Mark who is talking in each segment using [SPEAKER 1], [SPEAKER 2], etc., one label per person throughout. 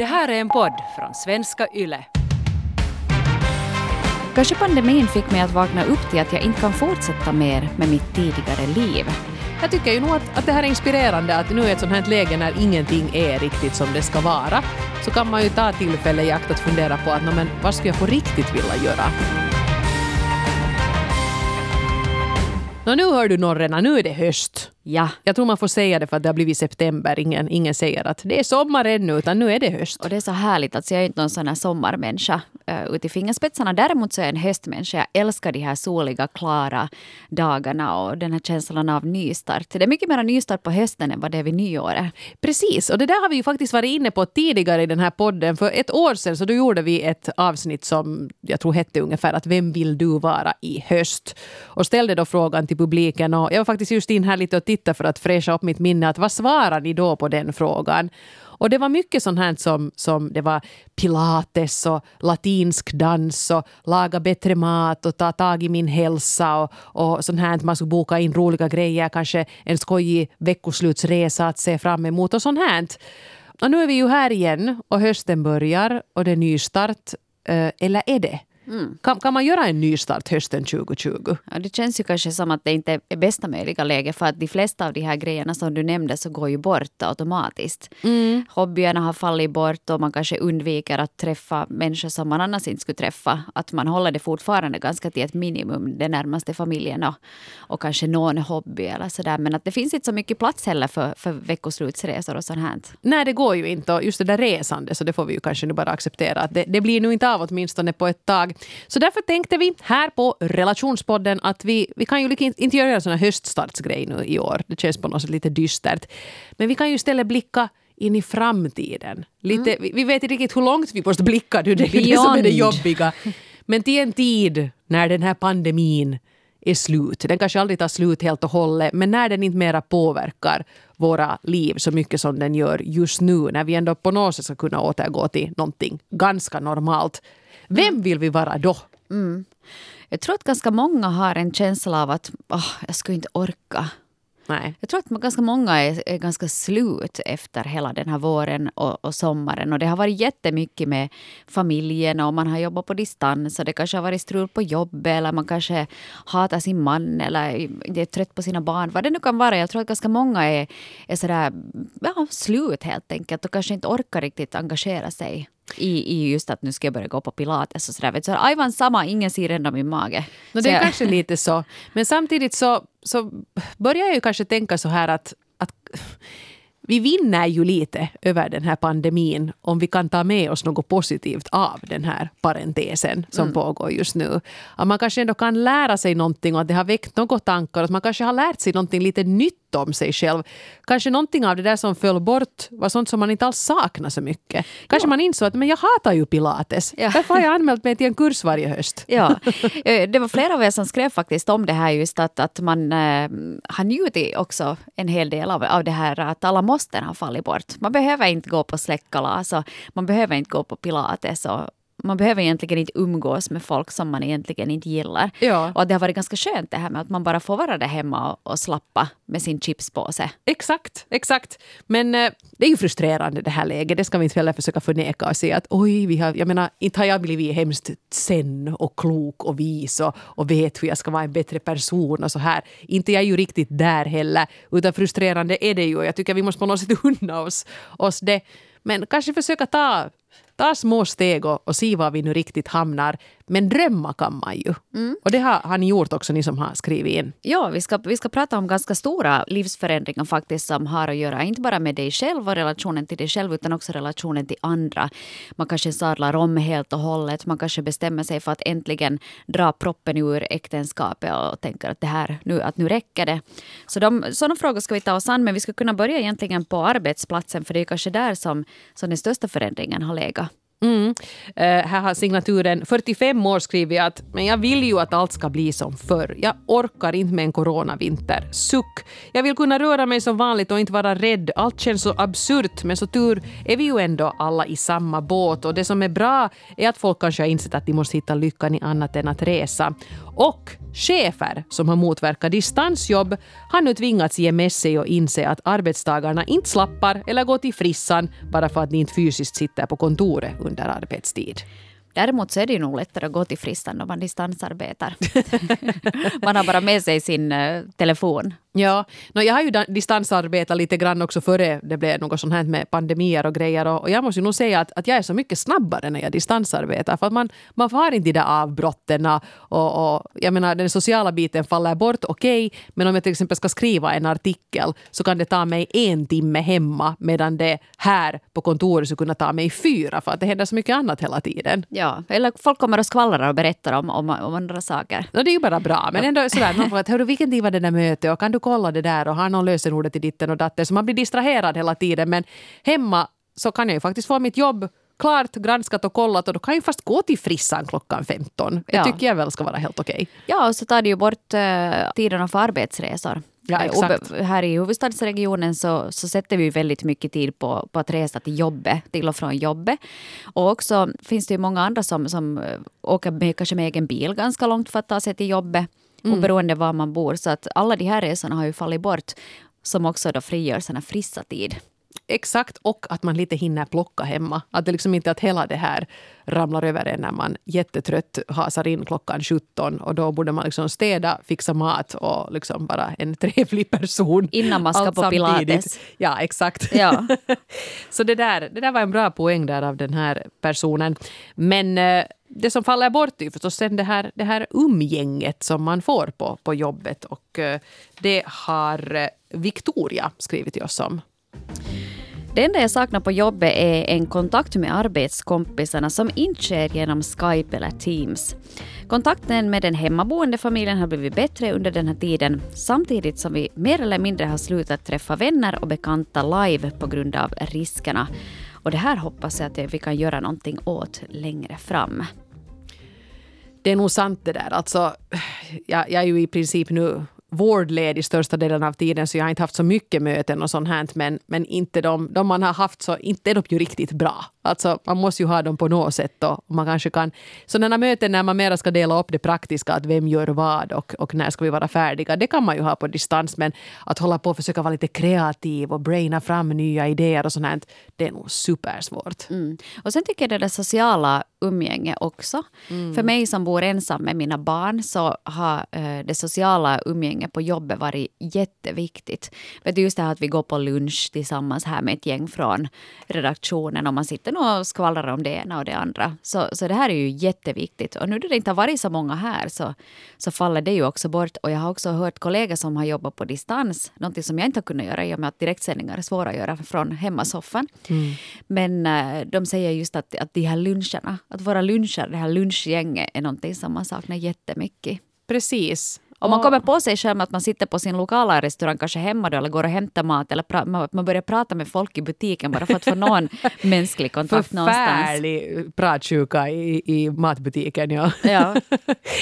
[SPEAKER 1] Det här är en podd från svenska YLE.
[SPEAKER 2] Kanske pandemin fick mig att vakna upp till att jag inte kan fortsätta mer med mitt tidigare liv.
[SPEAKER 3] Jag tycker ju nog att, att det här är inspirerande att nu i ett sånt här läge när ingenting är riktigt som det ska vara så kan man ju ta tillfälle i akt att fundera på att men, vad skulle jag på riktigt vilja göra? Nå, nu hör du Norrena, nu är det höst.
[SPEAKER 2] Ja.
[SPEAKER 3] Jag tror man får säga det för att det har blivit september. Ingen, ingen säger att det är sommar ännu, utan nu är det höst.
[SPEAKER 2] Och det är så härligt. Alltså jag är inte någon sån här sommarmänniska uh, ut i fingerspetsarna. Däremot så är jag en höstmänniska. Jag älskar de här soliga, klara dagarna och den här känslan av nystart. Det är mycket mer nystart på hösten än vad det är vid nyåret.
[SPEAKER 3] Precis, och det där har vi ju faktiskt varit inne på tidigare i den här podden. För ett år sedan så då gjorde vi ett avsnitt som jag tror hette ungefär att Vem vill du vara i höst? Och ställde då frågan till publiken och jag var faktiskt just in här lite och titta för att fräscha upp mitt minne. Att vad svarar ni då på den frågan? Och det var mycket sånt här som, som det var pilates och latinsk dans och laga bättre mat och ta tag i min hälsa och, och sånt här. Man skulle boka in roliga grejer, kanske en skojig veckoslutsresa att se fram emot och sånt här. Och nu är vi ju här igen och hösten börjar och det är nystart. Eh, eller är det? Mm. Kan, kan man göra en nystart hösten 2020?
[SPEAKER 2] Ja, det känns ju kanske som att det inte är bästa möjliga läge för att de flesta av de här grejerna som du nämnde så går ju bort automatiskt. Mm. Hobbyerna har fallit bort och man kanske undviker att träffa människor som man annars inte skulle träffa. Att man håller det fortfarande ganska till ett minimum, den närmaste familjen och, och kanske någon hobby eller sådär. Men att det finns inte så mycket plats heller för, för veckoslutsresor och sånt här.
[SPEAKER 3] Nej, det går ju inte. Och just det där resande, så det får vi ju kanske nu bara acceptera. Att det, det blir nog inte av åtminstone på ett tag. Så därför tänkte vi här på relationspodden att vi, vi kan ju inte göra en sån här höststartsgrej nu i år. Det känns på något sätt lite dystert. Men vi kan ju istället blicka in i framtiden. Lite, mm. vi, vi, vet inte riktigt hur långt vi måste blicka nu. Det är det som är det jobbiga. Men till en tid när den här pandemin är slut. Den kanske aldrig tar slut helt och hållet, men när den inte mera påverkar våra liv så mycket som den gör just nu, när vi ändå på något sätt ska kunna återgå till någonting ganska normalt, vem vill vi vara då?
[SPEAKER 2] Mm. Jag tror att ganska många har en känsla av att oh, jag skulle inte orka.
[SPEAKER 3] Nej.
[SPEAKER 2] Jag tror att ganska många är, är, ganska slut efter hela den här våren och, och, sommaren. Och det har varit jättemycket med familjen och man har jobbat på distans och det kanske har varit strul på jobbet eller man kanske hatar sin man eller är trött på sina barn. Vad det nu kan vara. Jag tror att ganska många är, är sådär, ja, slut helt enkelt och kanske inte orkar riktigt engagera sig i, i just att nu ska jag börja gå på pilates och sådär. Så aivan samma, ingen ser ändå min mage.
[SPEAKER 3] No, det är jag... kanske lite så. Men samtidigt så, så börjar jag ju kanske tänka så här att, att vi vinner ju lite över den här pandemin om vi kan ta med oss något positivt av den här parentesen som mm. pågår just nu. Att man kanske ändå kan lära sig någonting och att det har väckt några tankar. Att man kanske har lärt sig någonting lite nytt om sig själv. Kanske någonting av det där som föll bort var sånt som man inte alls saknar så mycket. Kanske ja. man insåg att men jag hatar ju pilates. Ja. Därför har jag anmält mig till en kurs varje höst.
[SPEAKER 2] Ja. Eh, det var flera av er som skrev faktiskt om det här just att, att man äh, har njutit också en hel del av, av det här att alla måsten har fallit bort. Man behöver inte gå på släktkalas och man behöver inte gå på pilates och, man behöver egentligen inte umgås med folk som man egentligen inte gillar.
[SPEAKER 3] Ja.
[SPEAKER 2] Och det har varit ganska skönt det här med att man bara får vara där hemma och, och slappa med sin chipspåse.
[SPEAKER 3] Exakt, exakt. Men äh, det är ju frustrerande det här läget. Det ska vi inte heller försöka förneka och säga att oj, vi har, jag menar, inte har jag blivit hemskt sen och klok och vis och, och vet hur jag ska vara en bättre person och så här. Inte jag är ju riktigt där heller. Utan frustrerande är det ju och jag tycker vi måste på något sätt unna oss, oss det. Men kanske försöka ta ta små steg och, och se var vi nu riktigt hamnar. Men drömma kan man ju. Mm. Och det har, har ni gjort också, ni som har skrivit in.
[SPEAKER 2] Ja, vi ska, vi ska prata om ganska stora livsförändringar faktiskt som har att göra inte bara med dig själv och relationen till dig själv utan också relationen till andra. Man kanske sadlar om helt och hållet. Man kanske bestämmer sig för att äntligen dra proppen ur äktenskapet och tänker att det här nu, att nu räcker det. Så de, sådana frågor ska vi ta oss an, men vi ska kunna börja egentligen på arbetsplatsen för det är kanske där som, som den största förändringen har kollega.
[SPEAKER 3] Mm. Uh, här har signaturen 45 år skrivit att men jag vill ju att allt ska bli som förr. Jag orkar inte med en coronavinter. Suck. Jag vill kunna röra mig som vanligt och inte vara rädd. Allt känns så absurt men så tur är vi ju ändå alla i samma båt och det som är bra är att folk kanske har insett att de måste hitta lyckan i annat än att resa. Och chefer som har motverkat distansjobb har nu tvingats ge med sig och inse att arbetstagarna inte slappar eller går till frissan bara för att ni inte fysiskt sitter på kontoret under arbetstid.
[SPEAKER 2] Däremot så är det ju nog lättare att gå till frissan om man distansarbetar. man har bara med sig sin eh, telefon
[SPEAKER 3] Ja, no, jag har ju distansarbetat lite grann också före det blev något sånt här med pandemier och grejer och, och jag måste ju nog säga att, att jag är så mycket snabbare när jag distansarbetar för att man, man får inte de där avbrotten och, och jag menar den sociala biten faller bort, okej, okay, men om jag till exempel ska skriva en artikel så kan det ta mig en timme hemma medan det här på kontoret skulle kunna ta mig fyra för att det händer så mycket annat hela tiden.
[SPEAKER 2] Ja, eller folk kommer och skvallrar och berättar om, om, om andra saker.
[SPEAKER 3] No, det är ju bara bra, men ändå sådär, får att hörru vilken tid var det där mötet och kan du kolla det där och har någon lösenordet i ditten och datten. Så man blir distraherad hela tiden. Men hemma så kan jag ju faktiskt få mitt jobb klart, granskat och kollat och då kan jag fast gå till frissan klockan 15. Det ja. tycker jag väl ska vara helt okej. Okay.
[SPEAKER 2] Ja, och så tar det ju bort uh, tiderna för arbetsresor.
[SPEAKER 3] Ja, exakt.
[SPEAKER 2] Här i huvudstadsregionen så, så sätter vi väldigt mycket tid på, på att resa till jobbet, till och från jobbet. Och också finns det ju många andra som, som eh, åker med, kanske med egen bil ganska långt för att ta sig till jobbet mm. oberoende var man bor. Så att alla de här resorna har ju fallit bort som också då frigör frissa tid.
[SPEAKER 3] Exakt, och att man lite hinner plocka hemma. Att det liksom inte att hela det här ramlar över en när man jättetrött hasar in klockan 17 och då borde man liksom städa, fixa mat och liksom vara en trevlig person.
[SPEAKER 2] Innan man ska Allt på samtidigt. pilates.
[SPEAKER 3] Ja, exakt.
[SPEAKER 2] Ja.
[SPEAKER 3] Så det där, det där var en bra poäng där av den här personen. Men eh, det som faller bort är ju förstås sen det här, det här umgänget som man får på, på jobbet. Och eh, det har eh, Victoria skrivit till oss om.
[SPEAKER 2] Det enda jag saknar på jobbet är en kontakt med arbetskompisarna som inte sker genom Skype eller Teams. Kontakten med den hemmaboende familjen har blivit bättre under den här tiden samtidigt som vi mer eller mindre har slutat träffa vänner och bekanta live på grund av riskerna. Och det här hoppas jag att vi kan göra någonting åt längre fram.
[SPEAKER 3] Det är nog sant det där. Alltså, jag, jag är ju i princip nu vårdled i största delen av tiden så jag har inte haft så mycket möten och sånt här men, men inte de, de man har haft så inte är de ju riktigt bra. Alltså man måste ju ha dem på något sätt och man kanske kan sådana möten när man mera ska dela upp det praktiska att vem gör vad och, och när ska vi vara färdiga det kan man ju ha på distans men att hålla på och försöka vara lite kreativ och braina fram nya idéer och sånt här, det är nog supersvårt.
[SPEAKER 2] Mm. Och sen tycker jag det där sociala umgänge också. Mm. För mig som bor ensam med mina barn så har uh, det sociala umgänget på jobbet varit jätteviktigt. Vet du, just det här att vi går på lunch tillsammans här med ett gäng från redaktionen och man sitter nog och skvallrar om det ena och det andra. Så, så det här är ju jätteviktigt. Och nu när det inte har varit så många här så, så faller det ju också bort. Och jag har också hört kollegor som har jobbat på distans, någonting som jag inte har kunnat göra i och med att direktsändningar är svåra att göra från hemmasoffan. Mm. Men uh, de säger just att, att de här luncherna att våra luncher, det här lunchgänget, är någonting som man saknar jättemycket.
[SPEAKER 3] Precis.
[SPEAKER 2] Om man kommer på sig själv att man sitter på sin lokala restaurang, kanske hemma då, eller går och hämtar mat, eller man börjar prata med folk i butiken bara för att få någon mänsklig kontakt någonstans.
[SPEAKER 3] Förfärlig pratsjuka i, i matbutiken, ja.
[SPEAKER 2] Ja.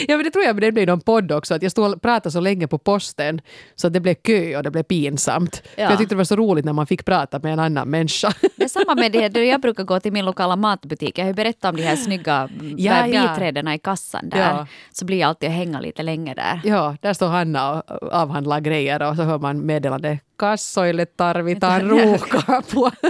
[SPEAKER 3] ja, men det tror jag det blev någon podd också, att jag stod och pratade så länge på posten så att det blev kö och det blev pinsamt. Ja. För jag tyckte det var så roligt när man fick prata med en annan människa.
[SPEAKER 2] Det är samma med det, jag brukar gå till min lokala matbutik, jag har ju berättat om de här snygga ja, biträdena i kassan där, ja. så blir jag alltid att hänga lite länge där.
[SPEAKER 3] Ja, där står Hanna och avhandlar grejer och så hör man meddelande kassoille tarvitaan ruuhkapua.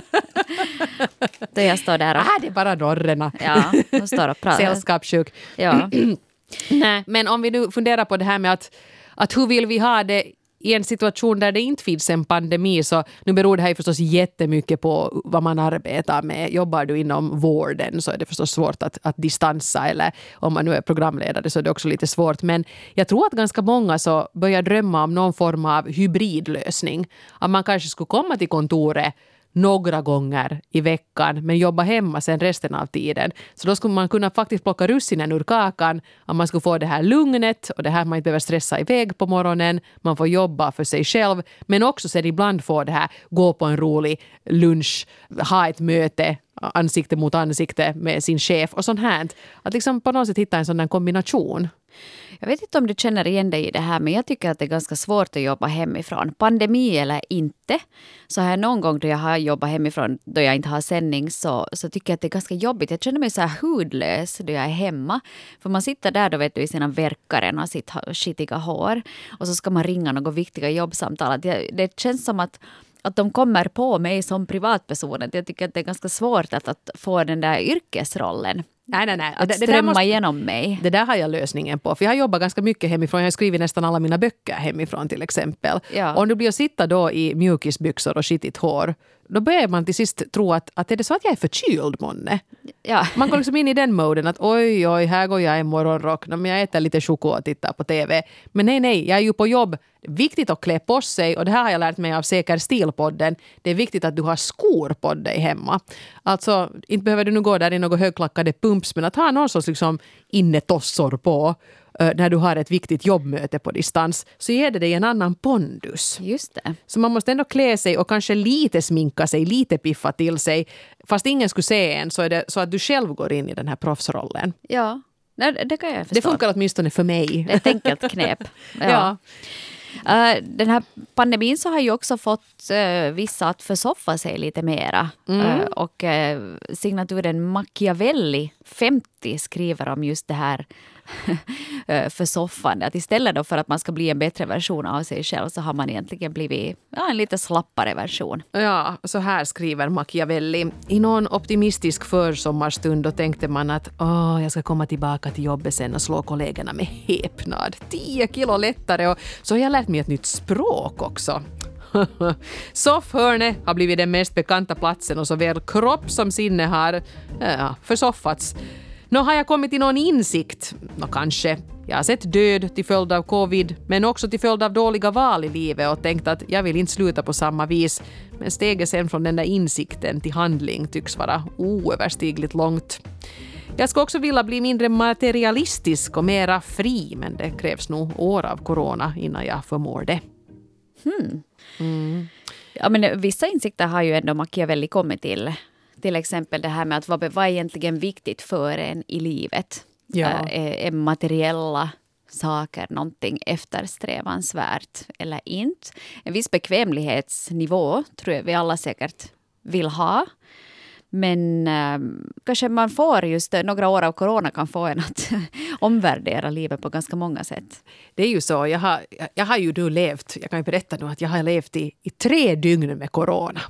[SPEAKER 2] Då jag står där och...
[SPEAKER 3] Äh, det är bara norrena.
[SPEAKER 2] Ja, står och pratar.
[SPEAKER 3] Sällskapssjuk.
[SPEAKER 2] Ja.
[SPEAKER 3] Nej, men om vi nu funderar på det här med att, att hur vill vi ha det i en situation där det inte finns en pandemi så nu beror det här förstås jättemycket på vad man arbetar med. Jobbar du inom vården så är det förstås svårt att, att distansa eller om man nu är programledare så är det också lite svårt. Men jag tror att ganska många så börjar drömma om någon form av hybridlösning. Att man kanske skulle komma till kontoret några gånger i veckan men jobba hemma sen resten av tiden. Så då skulle man kunna faktiskt plocka russinen ur kakan. Att man skulle få det här lugnet och det här man inte behöver stressa iväg på morgonen. Man får jobba för sig själv men också sen ibland få det här gå på en rolig lunch, ha ett möte ansikte mot ansikte med sin chef och sånt här. Att liksom på något sätt hitta en sån där kombination.
[SPEAKER 2] Jag vet inte om du känner igen dig i det här men jag tycker att det är ganska svårt att jobba hemifrån. Pandemi eller inte så har jag någon gång då jag har jobbat hemifrån då jag inte har sändning så, så tycker jag att det är ganska jobbigt. Jag känner mig så här hudlös då jag är hemma. För man sitter där då vet du i sina verkaren och sitt skitiga hår och så ska man ringa något viktiga jobbsamtal. Det känns som att att de kommer på mig som privatperson. Jag tycker att det är ganska svårt att, att få den där yrkesrollen.
[SPEAKER 3] Nej, nej, nej.
[SPEAKER 2] Att det, strömma det måste, igenom mig.
[SPEAKER 3] Det där har jag lösningen på. För jag har jobbat ganska mycket hemifrån. Jag har skrivit nästan alla mina böcker hemifrån till exempel. Ja. Om du blir att sitta då i mjukisbyxor och skitigt hår då börjar man till sist tro att, att är det så att jag är förkyld månne? Ja. Man går liksom in i den moden att oj, oj, här går jag i morgonrock, men jag äter lite choklad och tittar på TV. Men nej, nej, jag är ju på jobb. Viktigt att klä på sig och det här har jag lärt mig av Säker stilpodden. Det är viktigt att du har skor på dig hemma. Alltså, inte behöver du nu gå där i några högklackade pumps, men att ha någon sorts liksom innetossor på när du har ett viktigt jobbmöte på distans så ger det dig en annan pondus.
[SPEAKER 2] Just det.
[SPEAKER 3] Så man måste ändå klä sig och kanske lite sminka sig, lite piffa till sig. Fast ingen skulle se en så är det så att du själv går in i den här proffsrollen.
[SPEAKER 2] Ja, det kan jag förstå.
[SPEAKER 3] Det funkar åtminstone för mig.
[SPEAKER 2] Det är ett enkelt knep. Ja. ja. Uh, den här pandemin så har ju också fått uh, vissa att försoffa sig lite mera. Mm. Uh, och signaturen Machiavelli 50 skriver om just det här Eh, försoffande. Att istället då för att man ska bli en bättre version av sig själv så har man egentligen blivit ja, en lite slappare version.
[SPEAKER 3] Ja, så här skriver Machiavelli. I någon optimistisk försommarstund då tänkte man att Åh, jag ska komma tillbaka till jobbet sen och slå kollegorna med häpnad. 10 kilo lättare och så har jag lärt mig ett nytt språk också. Soffhörne har blivit den mest bekanta platsen och såväl kropp som sinne har ja, försoffats. Nå, har jag kommit till någon insikt? Nå, kanske. Jag har sett död till följd av covid, men också till följd av dåliga val i livet och tänkt att jag vill inte sluta på samma vis. Men steget sen från den där insikten till handling tycks vara oöverstigligt långt. Jag skulle också vilja bli mindre materialistisk och mera fri, men det krävs nog år av corona innan jag förmår det.
[SPEAKER 2] Hmm. Mm. Ja, men vissa insikter har ju ändå Machiavelli kommit till till exempel det här med att vad, vad är egentligen viktigt för en i livet? Ja. Är, är materiella saker någonting eftersträvansvärt eller inte? En viss bekvämlighetsnivå tror jag vi alla säkert vill ha. Men äh, kanske man får just några år av corona kan få en att omvärdera livet på ganska många sätt.
[SPEAKER 3] Det är ju så. Jag har, jag har ju nu levt, jag kan ju berätta nu att jag har levt i, i tre dygn med corona.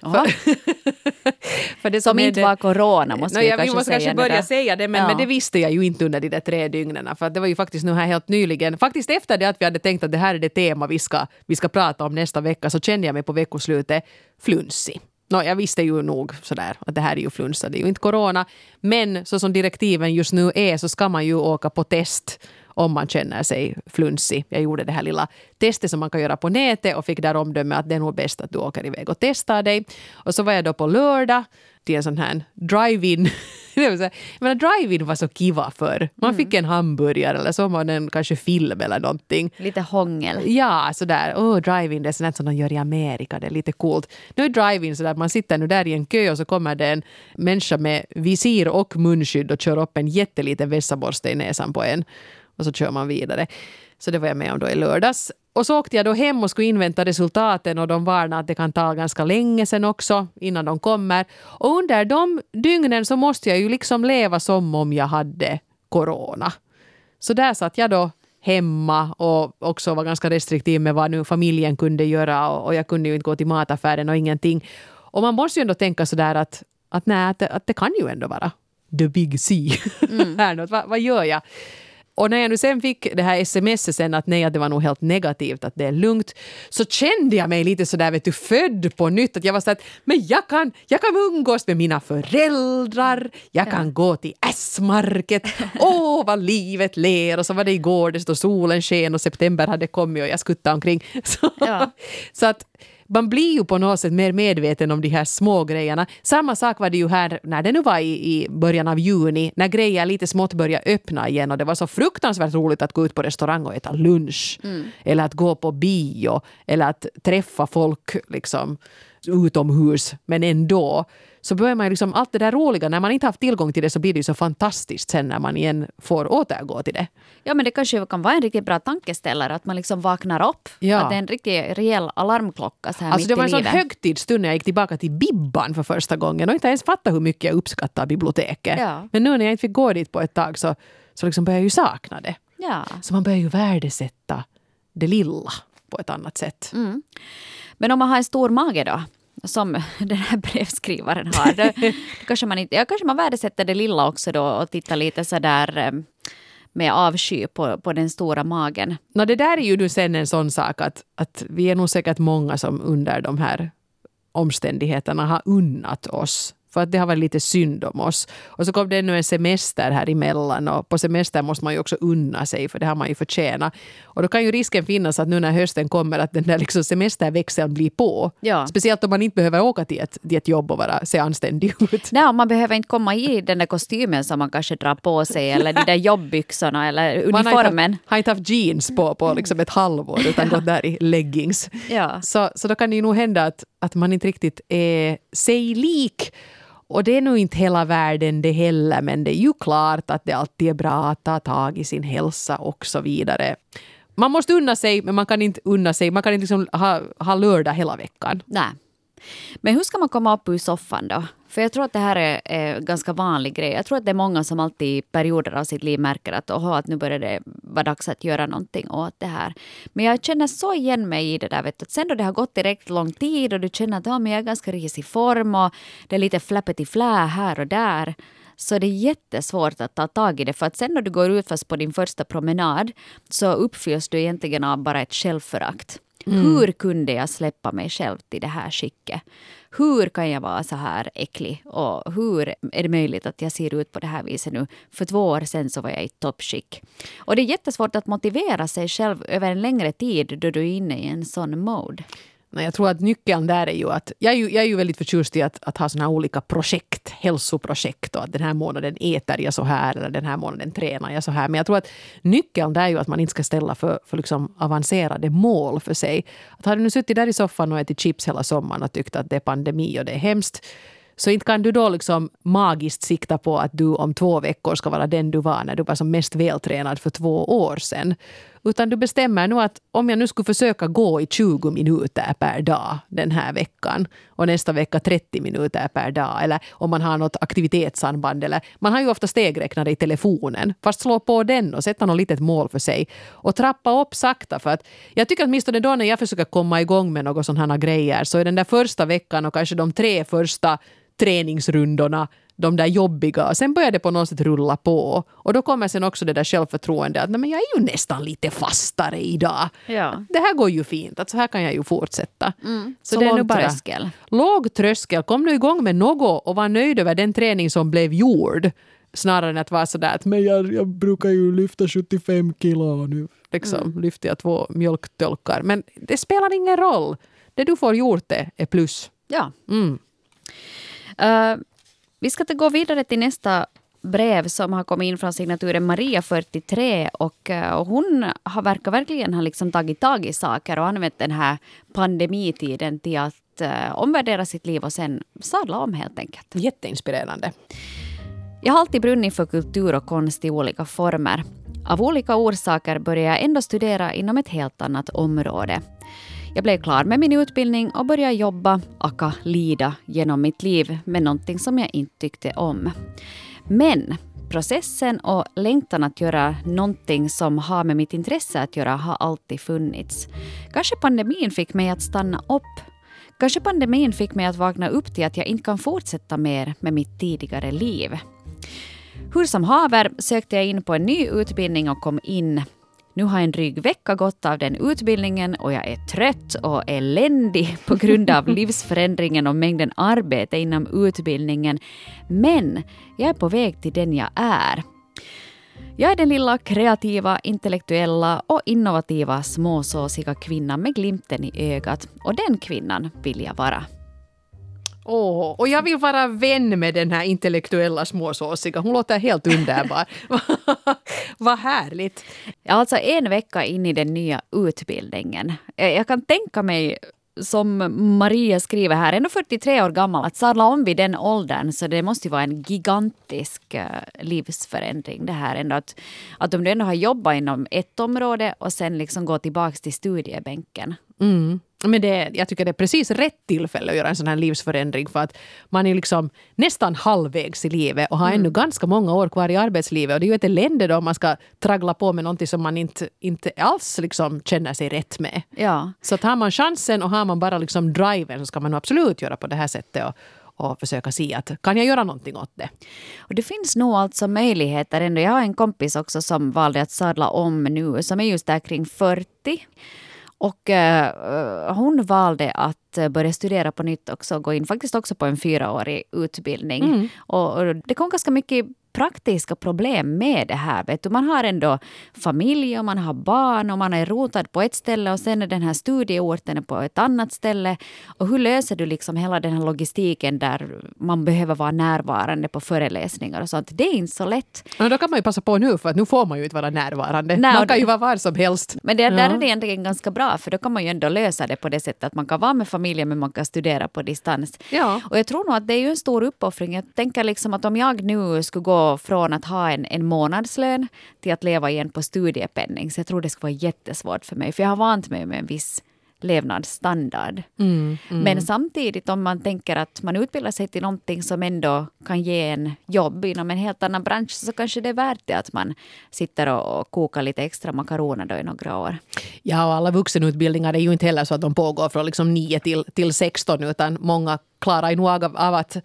[SPEAKER 2] För, det som, som inte det, var corona måste no, vi
[SPEAKER 3] kanske
[SPEAKER 2] säga. Vi måste
[SPEAKER 3] kanske börja säga det men, ja. men det visste jag ju inte under de där tre dygnen. För det var ju faktiskt nu här helt nyligen, faktiskt efter det att vi hade tänkt att det här är det tema vi ska, vi ska prata om nästa vecka så kände jag mig på veckoslutet flunsig. No, jag visste ju nog sådär att det här är ju flunsa, det är ju inte corona. Men så som direktiven just nu är så ska man ju åka på test om man känner sig flunsig. Jag gjorde det här lilla testet som man kan göra på nätet och fick där omdöme att det är nog bäst att du åker iväg och testar dig. Och så var jag då på lördag till en sån här drive-in. drive-in var så kiva för. Man fick en hamburgare eller så det en kanske film eller någonting.
[SPEAKER 2] Lite hångel.
[SPEAKER 3] Ja, sådär. Oh, drive-in, det är sånt som de gör i Amerika. Det är lite coolt. Nu är drive-in sådär, man sitter nu där i en kö och så kommer det en människa med visir och munskydd och kör upp en jätteliten vässaborste i näsan på en och så kör man vidare. Så det var jag med om då i lördags. Och så åkte jag då hem och skulle invänta resultaten och de varnade att det kan ta ganska länge sen också innan de kommer. Och under de dygnen så måste jag ju liksom leva som om jag hade corona. Så där satt jag då hemma och också var ganska restriktiv med vad nu familjen kunde göra och, jag kunde ju inte gå till mataffären och ingenting. Och man måste ju ändå tänka sådär att, att, nej, att, att det kan ju ändå vara the big C. Mm. vad, vad gör jag? Och när jag nu sen fick det här sms sen att nej, att det var nog helt negativt, att det är lugnt, så kände jag mig lite sådär, vet du, född på nytt. Att jag var så att, men jag kan, jag kan umgås med mina föräldrar, jag ja. kan gå till S-market, åh vad livet ler. Och så var det igår, det stod solen sken och september hade kommit och jag skuttade omkring. Så, ja. så att man blir ju på något sätt mer medveten om de här små grejerna. Samma sak var det ju här när det nu var i, i början av juni när grejer lite smått började öppna igen och det var så fruktansvärt roligt att gå ut på restaurang och äta lunch. Mm. Eller att gå på bio eller att träffa folk liksom utomhus men ändå. Så börjar man ju liksom, allt det där roliga, när man inte haft tillgång till det så blir det ju så fantastiskt sen när man igen får återgå till det.
[SPEAKER 2] Ja, men det kanske kan vara en riktigt bra tankeställare att man liksom vaknar upp.
[SPEAKER 3] Ja.
[SPEAKER 2] Att det är en riktig rejäl alarmklocka så här
[SPEAKER 3] Alltså
[SPEAKER 2] mitt
[SPEAKER 3] det var en sån högtidsstund när jag gick tillbaka till Bibban för första gången och inte ens fattade hur mycket jag uppskattar biblioteket.
[SPEAKER 2] Ja.
[SPEAKER 3] Men nu när jag inte fick gå dit på ett tag så, så liksom började jag ju sakna det.
[SPEAKER 2] Ja.
[SPEAKER 3] Så man börjar ju värdesätta det lilla på ett annat sätt.
[SPEAKER 2] Mm. Men om man har en stor mage då, som den här brevskrivaren har, då, kanske, man inte, ja, kanske man värdesätter det lilla också då och tittar lite sådär eh, med avsky på, på den stora magen.
[SPEAKER 3] Nå, det där är ju nu sen en sån sak att, att vi är nog säkert många som under de här omständigheterna har unnat oss. För att det har varit lite synd om oss. Och så kom det ännu en semester här emellan och på semester måste man ju också unna sig för det har man ju förtjänat. Och då kan ju risken finnas att nu när hösten kommer att den där liksom semesterväxeln blir på.
[SPEAKER 2] Ja.
[SPEAKER 3] Speciellt om man inte behöver åka till ett, till ett jobb och vara, se anständig ut.
[SPEAKER 2] Nej, och man behöver inte komma i den där kostymen som man kanske drar på sig eller de där jobbbyxorna eller
[SPEAKER 3] Man har inte,
[SPEAKER 2] uniformen.
[SPEAKER 3] haft- har inte haft jeans på, på liksom ett halvår utan gått där i leggings.
[SPEAKER 2] Ja.
[SPEAKER 3] Så, så då kan det ju nog hända att, att man inte riktigt är sig lik. Och det är nog inte hela världen det heller, men det är ju klart att det alltid är bra att ta tag i sin hälsa och så vidare. Man måste unna sig, men man kan inte unna sig. Man kan inte liksom ha, ha lördag hela veckan.
[SPEAKER 2] Nej. Men hur ska man komma upp ur soffan då? För jag tror att det här är en ganska vanlig grej. Jag tror att det är många som alltid i perioder av sitt liv märker att, oha, att nu börjar det vara dags att göra någonting åt det här. Men jag känner så igen mig i det där. Vet du, att sen då det har gått direkt lång tid och du känner att ja, men jag är ganska risig form och det är lite flappet i flä här och där. Så det är jättesvårt att ta tag i det. För att sen när du går ut fast på din första promenad så uppfylls du egentligen av bara ett självförakt. Mm. Hur kunde jag släppa mig själv till det här skicket? Hur kan jag vara så här äcklig? Och hur är det möjligt att jag ser ut på det här viset nu? För två år sedan så var jag i toppskick. Och det är jättesvårt att motivera sig själv över en längre tid då du är inne i en sån mode.
[SPEAKER 3] Men jag tror att nyckeln där är ju att jag är ju, jag är ju väldigt förtjust i att, att ha såna här olika projekt, hälsoprojekt och att den här månaden äter jag så här eller den här månaden tränar jag så här. Men jag tror att nyckeln där är ju att man inte ska ställa för, för liksom avancerade mål för sig. Att har du nu suttit där i soffan och ätit chips hela sommaren och tyckt att det är pandemi och det är hemskt så inte kan du då liksom magiskt sikta på att du om två veckor ska vara den du var när du var som mest vältränad för två år sedan. Utan du bestämmer nu att om jag nu skulle försöka gå i 20 minuter per dag den här veckan och nästa vecka 30 minuter per dag eller om man har något aktivitetssamband eller man har ju ofta stegräknare i telefonen. Fast slå på den och sätta något litet mål för sig och trappa upp sakta för att jag tycker att åtminstone då när jag försöker komma igång med något sådana här grejer så är den där första veckan och kanske de tre första träningsrundorna de där jobbiga. Sen börjar det på något sätt rulla på. Och då kommer sen också det där självförtroendet att men jag är ju nästan lite fastare idag.
[SPEAKER 2] Ja.
[SPEAKER 3] Det här går ju fint, att så här kan jag ju fortsätta.
[SPEAKER 2] Så, låg tröskel.
[SPEAKER 3] Låg tröskel, kom nu igång med något och var nöjd över den träning som blev gjord. Snarare än att vara sådär att men jag, jag brukar ju lyfta 75 kilo och nu liksom lyfter jag två mjölktölkar. Men det spelar ingen roll. Det du får gjort det är plus.
[SPEAKER 2] Ja.
[SPEAKER 3] Mm.
[SPEAKER 2] Eh, vi ska gå vidare till nästa brev som har kommit in från signaturen Maria 43 och, eh, och hon har, verkar verkligen ha liksom tagit tag i saker och använt den här pandemitiden till att uh, omvärdera sitt liv och sen sadla om helt enkelt.
[SPEAKER 3] Jätteinspirerande.
[SPEAKER 2] Jag har alltid brunnit för kultur och konst i olika former. Av olika orsaker började jag ändå studera inom ett helt annat område. Jag blev klar med min utbildning och började jobba, aka lida, genom mitt liv med någonting som jag inte tyckte om. Men processen och längtan att göra någonting som har med mitt intresse att göra har alltid funnits. Kanske pandemin fick mig att stanna upp. Kanske pandemin fick mig att vakna upp till att jag inte kan fortsätta mer med mitt tidigare liv. Hur som haver sökte jag in på en ny utbildning och kom in. Nu har en dryg vecka gått av den utbildningen och jag är trött och eländig på grund av livsförändringen och mängden arbete inom utbildningen. Men jag är på väg till den jag är. Jag är den lilla kreativa, intellektuella och innovativa småsåsiga kvinnan med glimten i ögat. Och den kvinnan vill jag vara.
[SPEAKER 3] Åh, och jag vill vara vän med den här intellektuella småsåsiga. Hon låter helt underbar. Vad härligt.
[SPEAKER 2] Alltså en vecka in i den nya utbildningen. Eh, Jag kan tänka mig som Maria skriver här, ändå 43 år gammal, att sadla om vid den åldern så det måste ju vara en gigantisk uh, livsförändring det här ändå. Att, att om du ändå har jobbat inom ett område och sen liksom gå tillbaka till studiebänken.
[SPEAKER 3] Mm. Men det, jag tycker det är precis rätt tillfälle att göra en sån här livsförändring för att man är liksom nästan halvvägs i livet och har mm. ännu ganska många år kvar i arbetslivet. Och det är ju ett elände då om man ska traggla på med någonting som man inte, inte alls liksom känner sig rätt med.
[SPEAKER 2] Ja.
[SPEAKER 3] Så tar man chansen och har man bara liksom driven så ska man absolut göra på det här sättet. Och, och försöka se att kan jag göra någonting åt det.
[SPEAKER 2] Och det finns nog alltså möjligheter ändå. Jag har en kompis också som valde att sadla om nu, som är just där kring 40. Och uh, hon valde att börja studera på nytt också, gå in faktiskt också på en fyraårig utbildning. Mm. Och, och, det kom ganska mycket praktiska problem med det här. Vet du. Man har ändå familj och man har barn och man är rotad på ett ställe och sen är den här studieorten på ett annat ställe. Och hur löser du liksom hela den här logistiken där man behöver vara närvarande på föreläsningar och sånt? Det är inte så lätt.
[SPEAKER 3] Men då kan man ju passa på nu för att nu får man ju inte vara närvarande. Nej, man kan ju vara var som helst.
[SPEAKER 2] Men det, där är det egentligen ganska bra för då kan man ju ändå lösa det på det sättet att man kan vara med familjen men man kan studera på distans.
[SPEAKER 3] Ja.
[SPEAKER 2] Och jag tror nog att det är ju en stor uppoffring. Jag tänker liksom att om jag nu skulle gå från att ha en, en månadslön till att leva igen på studiepenning. Så jag tror det skulle vara jättesvårt för mig. För jag har vant mig med en viss levnadsstandard.
[SPEAKER 3] Mm, mm.
[SPEAKER 2] Men samtidigt om man tänker att man utbildar sig till någonting som ändå kan ge en jobb inom en helt annan bransch så kanske det är värt det att man sitter och kokar lite extra makaroner då i några år.
[SPEAKER 3] Ja, och alla vuxenutbildningar är ju inte heller så att de pågår från liksom 9 till, till 16 utan många klarar ju nog av, av att,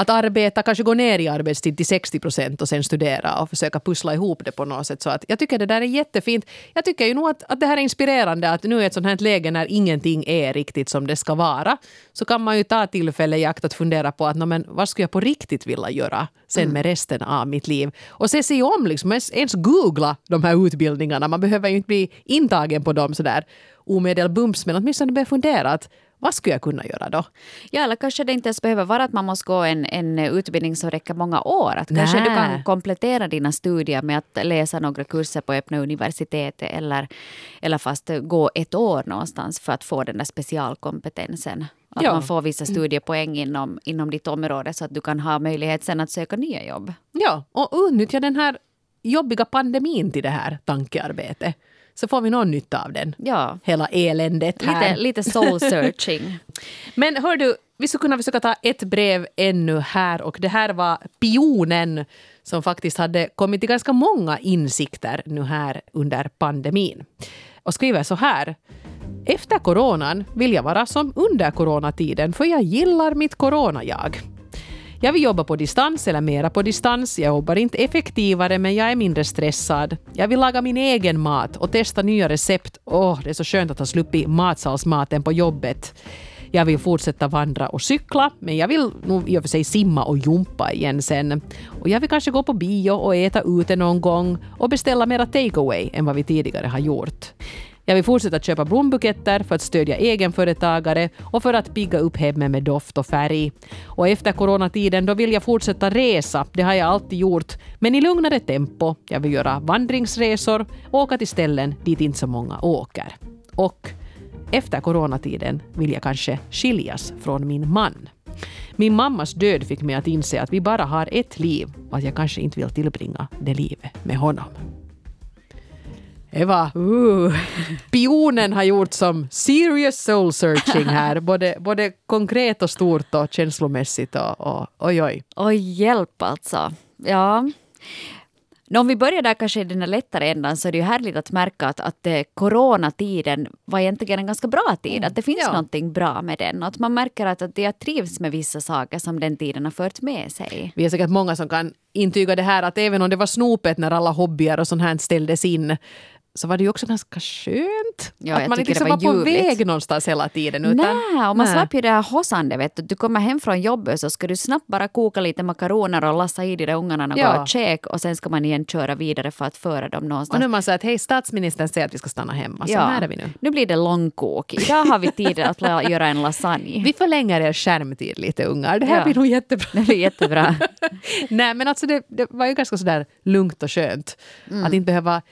[SPEAKER 3] att arbeta, kanske gå ner i arbetstid till 60 procent och sen studera och försöka pussla ihop det på något sätt. Så att jag tycker det där är jättefint. Jag tycker ju nog att, att det här är inspirerande att nu i ett sånt här läge när ingenting är riktigt som det ska vara så kan man ju ta tillfälle i akt att fundera på att men, vad skulle jag på riktigt vilja göra sen mm. med resten av mitt liv. Och se sig om, liksom, ens, ens googla de här utbildningarna. Man behöver ju inte bli intagen på dem sådär omedelbums men åtminstone börja fundera att vad skulle jag kunna göra då?
[SPEAKER 2] Ja, eller kanske det inte ens behöver vara att man måste gå en, en utbildning som räcker många år. Att kanske du kan komplettera dina studier med att läsa några kurser på öppna universitetet eller, eller fast gå ett år någonstans för att få den där specialkompetensen. Att ja. man får vissa studiepoäng inom, inom ditt område så att du kan ha möjlighet sen att söka nya jobb.
[SPEAKER 3] Ja, och utnyttja den här jobbiga pandemin till det här tankearbetet så får vi någon nytta av den.
[SPEAKER 2] Ja.
[SPEAKER 3] Hela eländet här.
[SPEAKER 2] Lite, lite soul searching.
[SPEAKER 3] Men hör du, vi skulle kunna försöka ta ett brev ännu här och det här var pionen som faktiskt hade kommit till ganska många insikter nu här under pandemin. Och skriver så här. Efter coronan vill jag vara som under coronatiden för jag gillar mitt corona-jag. Jag vill jobba på distans eller mera på distans. Jag jobbar inte effektivare men jag är mindre stressad. Jag vill laga min egen mat och testa nya recept. Åh, oh, det är så skönt att ha sluppit matsalsmaten på jobbet. Jag vill fortsätta vandra och cykla, men jag vill nog i och för sig simma och jumpa igen sen. Och jag vill kanske gå på bio och äta ute någon gång och beställa mera takeaway än vad vi tidigare har gjort. Jag vill fortsätta köpa blombuketter för att stödja egenföretagare och för att pigga upp hemmet med doft och färg. Och efter coronatiden då vill jag fortsätta resa, det har jag alltid gjort, men i lugnare tempo. Jag vill göra vandringsresor och åka till ställen dit inte så många åker. Och efter coronatiden vill jag kanske skiljas från min man. Min mammas död fick mig att inse att vi bara har ett liv och att jag kanske inte vill tillbringa det livet med honom. Eva, uh, pionen har gjort som serious soul searching här. Både, både konkret och stort och känslomässigt. Och, och, oj, oj.
[SPEAKER 2] Oj, hjälp alltså. Ja. Om vi börjar där kanske i den lättare ändan så är det ju härligt att märka att, att eh, coronatiden var egentligen en ganska bra tid. Mm. Att det finns ja. någonting bra med den. Och att man märker att, att jag trivs med vissa saker som den tiden har fört med sig.
[SPEAKER 3] Vi är säkert många som kan intyga det här att även om det var snopet när alla hobbyer och sånt här ställdes in så var det ju också ganska skönt.
[SPEAKER 2] Ja,
[SPEAKER 3] att man inte liksom var, var på väg någonstans hela tiden. Utan,
[SPEAKER 2] nej, och man slapp ju det här hossande. Vet du. du kommer hem från jobbet så ska du snabbt bara koka lite makaroner och lassa i de där ungarna något ja. käk och sen ska man igen köra vidare för att föra dem någonstans.
[SPEAKER 3] Och nu man säger att hej, statsministern säger att vi ska stanna hemma. Så ja. här är vi nu.
[SPEAKER 2] Nu blir det långkok. Idag har vi tid att göra en lasagne.
[SPEAKER 3] Vi förlänger er skärmtid lite ungar. Det här ja. blir nog jättebra.
[SPEAKER 2] Det blir jättebra.
[SPEAKER 3] nej men alltså det, det, var ju ganska sådär lugnt och skönt. Mm. Att inte behöva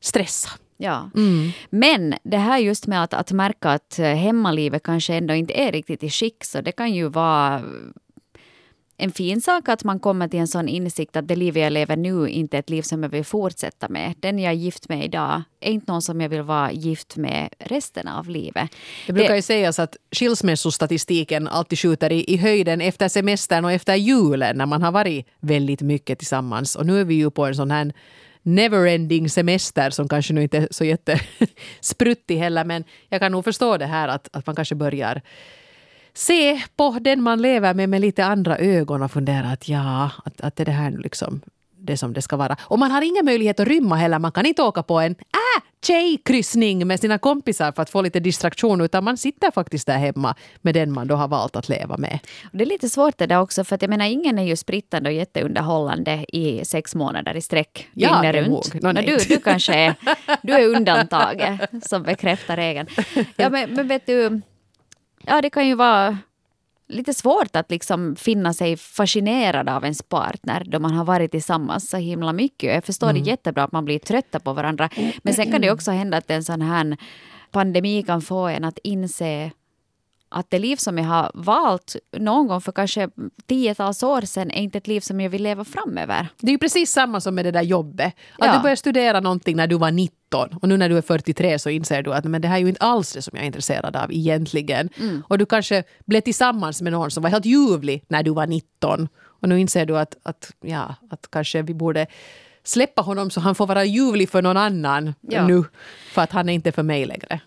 [SPEAKER 3] stressa.
[SPEAKER 2] Ja.
[SPEAKER 3] Mm.
[SPEAKER 2] Men det här just med att, att märka att eh, hemmalivet kanske ändå inte är riktigt i skick, så det kan ju vara en fin sak att man kommer till en sån insikt att det liv jag lever nu inte är ett liv som jag vill fortsätta med. Den jag är gift med idag är inte någon som jag vill vara gift med resten av livet.
[SPEAKER 3] Det brukar ju sägas att skilsmässostatistiken alltid skjuter i, i höjden efter semestern och efter julen när man har varit väldigt mycket tillsammans. Och nu är vi ju på en sån här neverending semester som kanske nu inte är så jättespruttig heller. Men jag kan nog förstå det här att, att man kanske börjar se på den man lever med med lite andra ögon och fundera att ja, att, att är det här nu liksom det som det ska vara. Och man har ingen möjlighet att rymma heller. Man kan inte åka på en äh, tjejkryssning med sina kompisar för att få lite distraktion utan man sitter faktiskt där hemma med den man då har valt att leva med.
[SPEAKER 2] Det är lite svårt det där också för att jag menar ingen är ju sprittande och jätteunderhållande i sex månader i sträck
[SPEAKER 3] Jag
[SPEAKER 2] dygnet runt.
[SPEAKER 3] nej.
[SPEAKER 2] du, du kanske är, du är undantaget som bekräftar regeln. Ja men, men vet du, ja det kan ju vara lite svårt att liksom finna sig fascinerad av ens partner då man har varit tillsammans så himla mycket. Jag förstår det jättebra att man blir trötta på varandra. Men sen kan det också hända att en sån här pandemi kan få en att inse att det liv som jag har valt någon gång för kanske tiotals år sedan är inte ett liv som jag vill leva framöver.
[SPEAKER 3] Det är ju precis samma som med det där jobbet. Att
[SPEAKER 2] Ja.
[SPEAKER 3] du började studera någonting när du var 19 och nu när du är 43 så inser du att men det här är ju inte alls det som jag är intresserad av egentligen. Och du kanske blev tillsammans med någon som var helt ljuvlig när du var 19 och nu inser du att, att, ja, att kanske vi borde släppa honom så han får vara ljuvlig för någon annan
[SPEAKER 2] Ja.
[SPEAKER 3] nu för att han är inte för mig längre.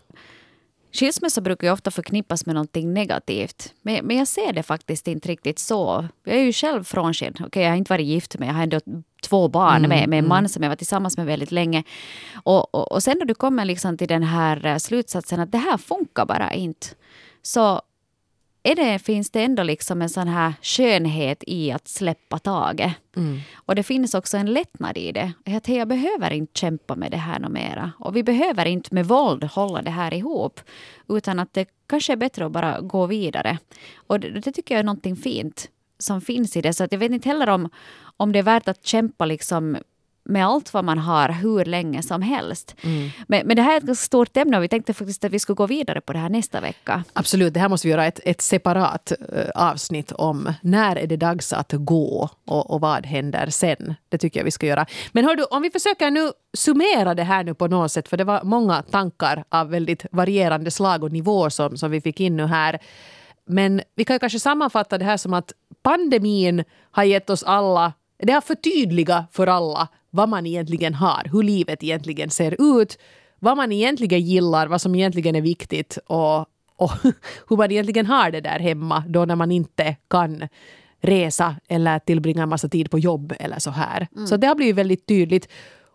[SPEAKER 2] Skilsmässa brukar ju ofta förknippas med någonting negativt. Men, men jag ser det faktiskt inte riktigt så. Jag är ju själv frånskild. Okej, jag har inte varit gift med, jag har ändå två barn med, med en man som jag var tillsammans med väldigt länge. Och, och, och sen när du kommer liksom till den här eh, slutsatsen att det här funkar bara inte. Så är det, finns det ändå liksom en sån här skönhet i att släppa taget. Och det finns också en lättnad i det. Att jag behöver inte kämpa med det här något mera. Och vi behöver inte med våld hålla det här ihop. Utan att det kanske är bättre att bara gå vidare. Och det, det tycker jag är någonting fint som finns i det. Så att jag vet inte heller om, om det är värt att kämpa liksom med allt vad man har hur länge som helst. Men, men det här är ett ganska stort ämne och vi tänkte faktiskt att vi skulle gå vidare på det här nästa vecka.
[SPEAKER 3] Absolut, det här måste vi göra ett, ett separat eh, avsnitt om. När är det dags att gå och, och vad händer sen? Det tycker jag vi ska göra. Men hör du, om vi försöker nu summera det här nu på något sätt, för det var många tankar av väldigt varierande slag och nivå som, som vi fick in nu här. Men vi kan ju kanske sammanfatta det här som att pandemin har gett oss alla, det har förtydligat för alla vad man egentligen har, hur livet egentligen ser ut, vad man egentligen gillar, vad som egentligen är viktigt och, och hur man egentligen har det där hemma då när man inte kan resa eller tillbringa en massa tid på jobb eller så här. Så det har blivit väldigt tydligt.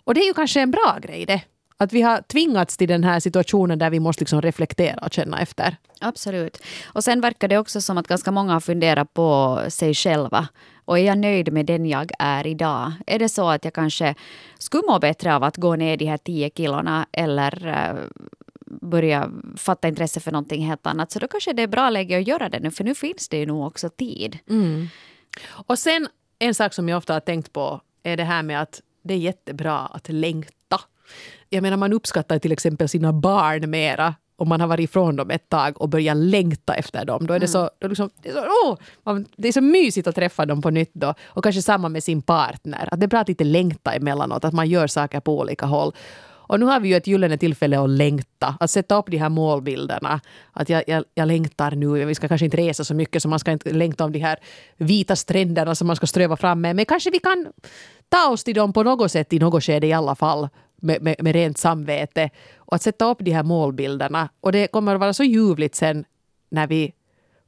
[SPEAKER 3] Och det är ju kanske en bra grej det. Att vi har tvingats till den här situationen där vi måste liksom reflektera och känna efter.
[SPEAKER 2] Absolut. Och sen verkar det också som att ganska många har funderat på sig själva. Och är jag nöjd med den jag är idag? Är det så att jag kanske skulle må bättre av att gå ner de här 10 kilorna eller eh, börja fatta intresse för någonting helt annat? Så då kanske det är bra läge att göra det nu, för nu finns det ju nog också tid.
[SPEAKER 3] Och sen en sak som jag ofta har tänkt på är det här med att det är jättebra att längta. Jag menar man uppskattar till exempel sina barn mera om man har varit ifrån dem ett tag och börjar längta efter dem. Då är det så, då liksom, det, är så åh, man, det är så mysigt att träffa dem på nytt då. Och kanske samma med sin partner. Att det är bra att lite längta emellanåt, att man gör saker på olika håll. Och nu har vi ju ett gyllene tillfälle att längta, att sätta upp de här målbilderna. Att jag, jag, jag längtar nu, vi ska kanske inte resa så mycket så man ska inte längta om de här vita stränderna som man ska ströva fram med. Men kanske vi kan ta oss till dem på något sätt i något skede i alla fall. Med, med, med rent samvete. Och att sätta upp de här målbilderna. Och det kommer att vara så ljuvligt sen när vi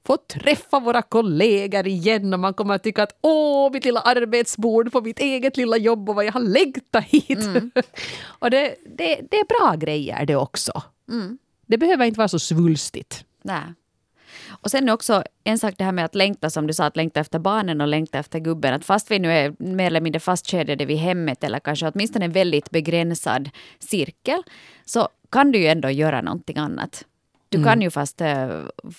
[SPEAKER 3] får träffa våra kollegor igen och man kommer att tycka att åh, mitt lilla arbetsbord på mitt eget lilla jobb och vad jag har längtat hit. och det, det, det är bra grejer det också. Det behöver inte vara så svulstigt.
[SPEAKER 2] Nej. Och sen också en sak det här med att längta, som du sa, att längta efter barnen och längta efter gubben. Att fast vi nu är mer eller mindre fastkedjade vid hemmet eller kanske åtminstone en väldigt begränsad cirkel så kan du ju ändå göra någonting annat. Du kan ju fast äh,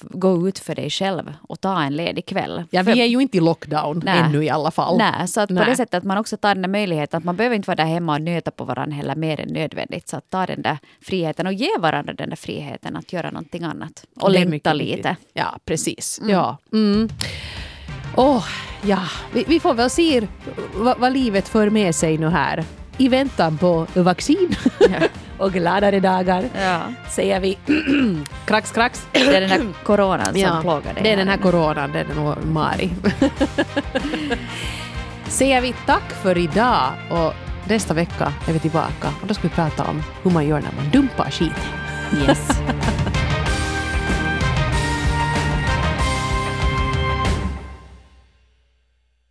[SPEAKER 2] gå ut för dig själv och ta en ledig kväll.
[SPEAKER 3] Ja,
[SPEAKER 2] för,
[SPEAKER 3] vi är ju inte i lockdown
[SPEAKER 2] Nej.
[SPEAKER 3] ännu i alla fall.
[SPEAKER 2] Nej, så att
[SPEAKER 3] Nej.
[SPEAKER 2] på det sättet att man också tar den där möjligheten att man behöver inte vara där hemma och nöta på varandra heller mer än nödvändigt. Så att ta den där friheten och ge varandra den där friheten att göra någonting annat. Och längta
[SPEAKER 3] mycket
[SPEAKER 2] lite.
[SPEAKER 3] viktigt. Ja, precis. Ja. Mm. Åh, ja. Vi, vi får väl se vad, vad livet för med sig nu här. I väntan på vaccin och gladare dagar
[SPEAKER 2] Ja.
[SPEAKER 3] säger vi krax, krax.
[SPEAKER 2] Det är den här coronan som plågar dig.
[SPEAKER 3] Det är den här coronan, det är nog Mari. säger vi tack för idag och nästa vecka är vi tillbaka och då ska vi prata om hur man gör när man dumpar skiten.
[SPEAKER 2] Yes.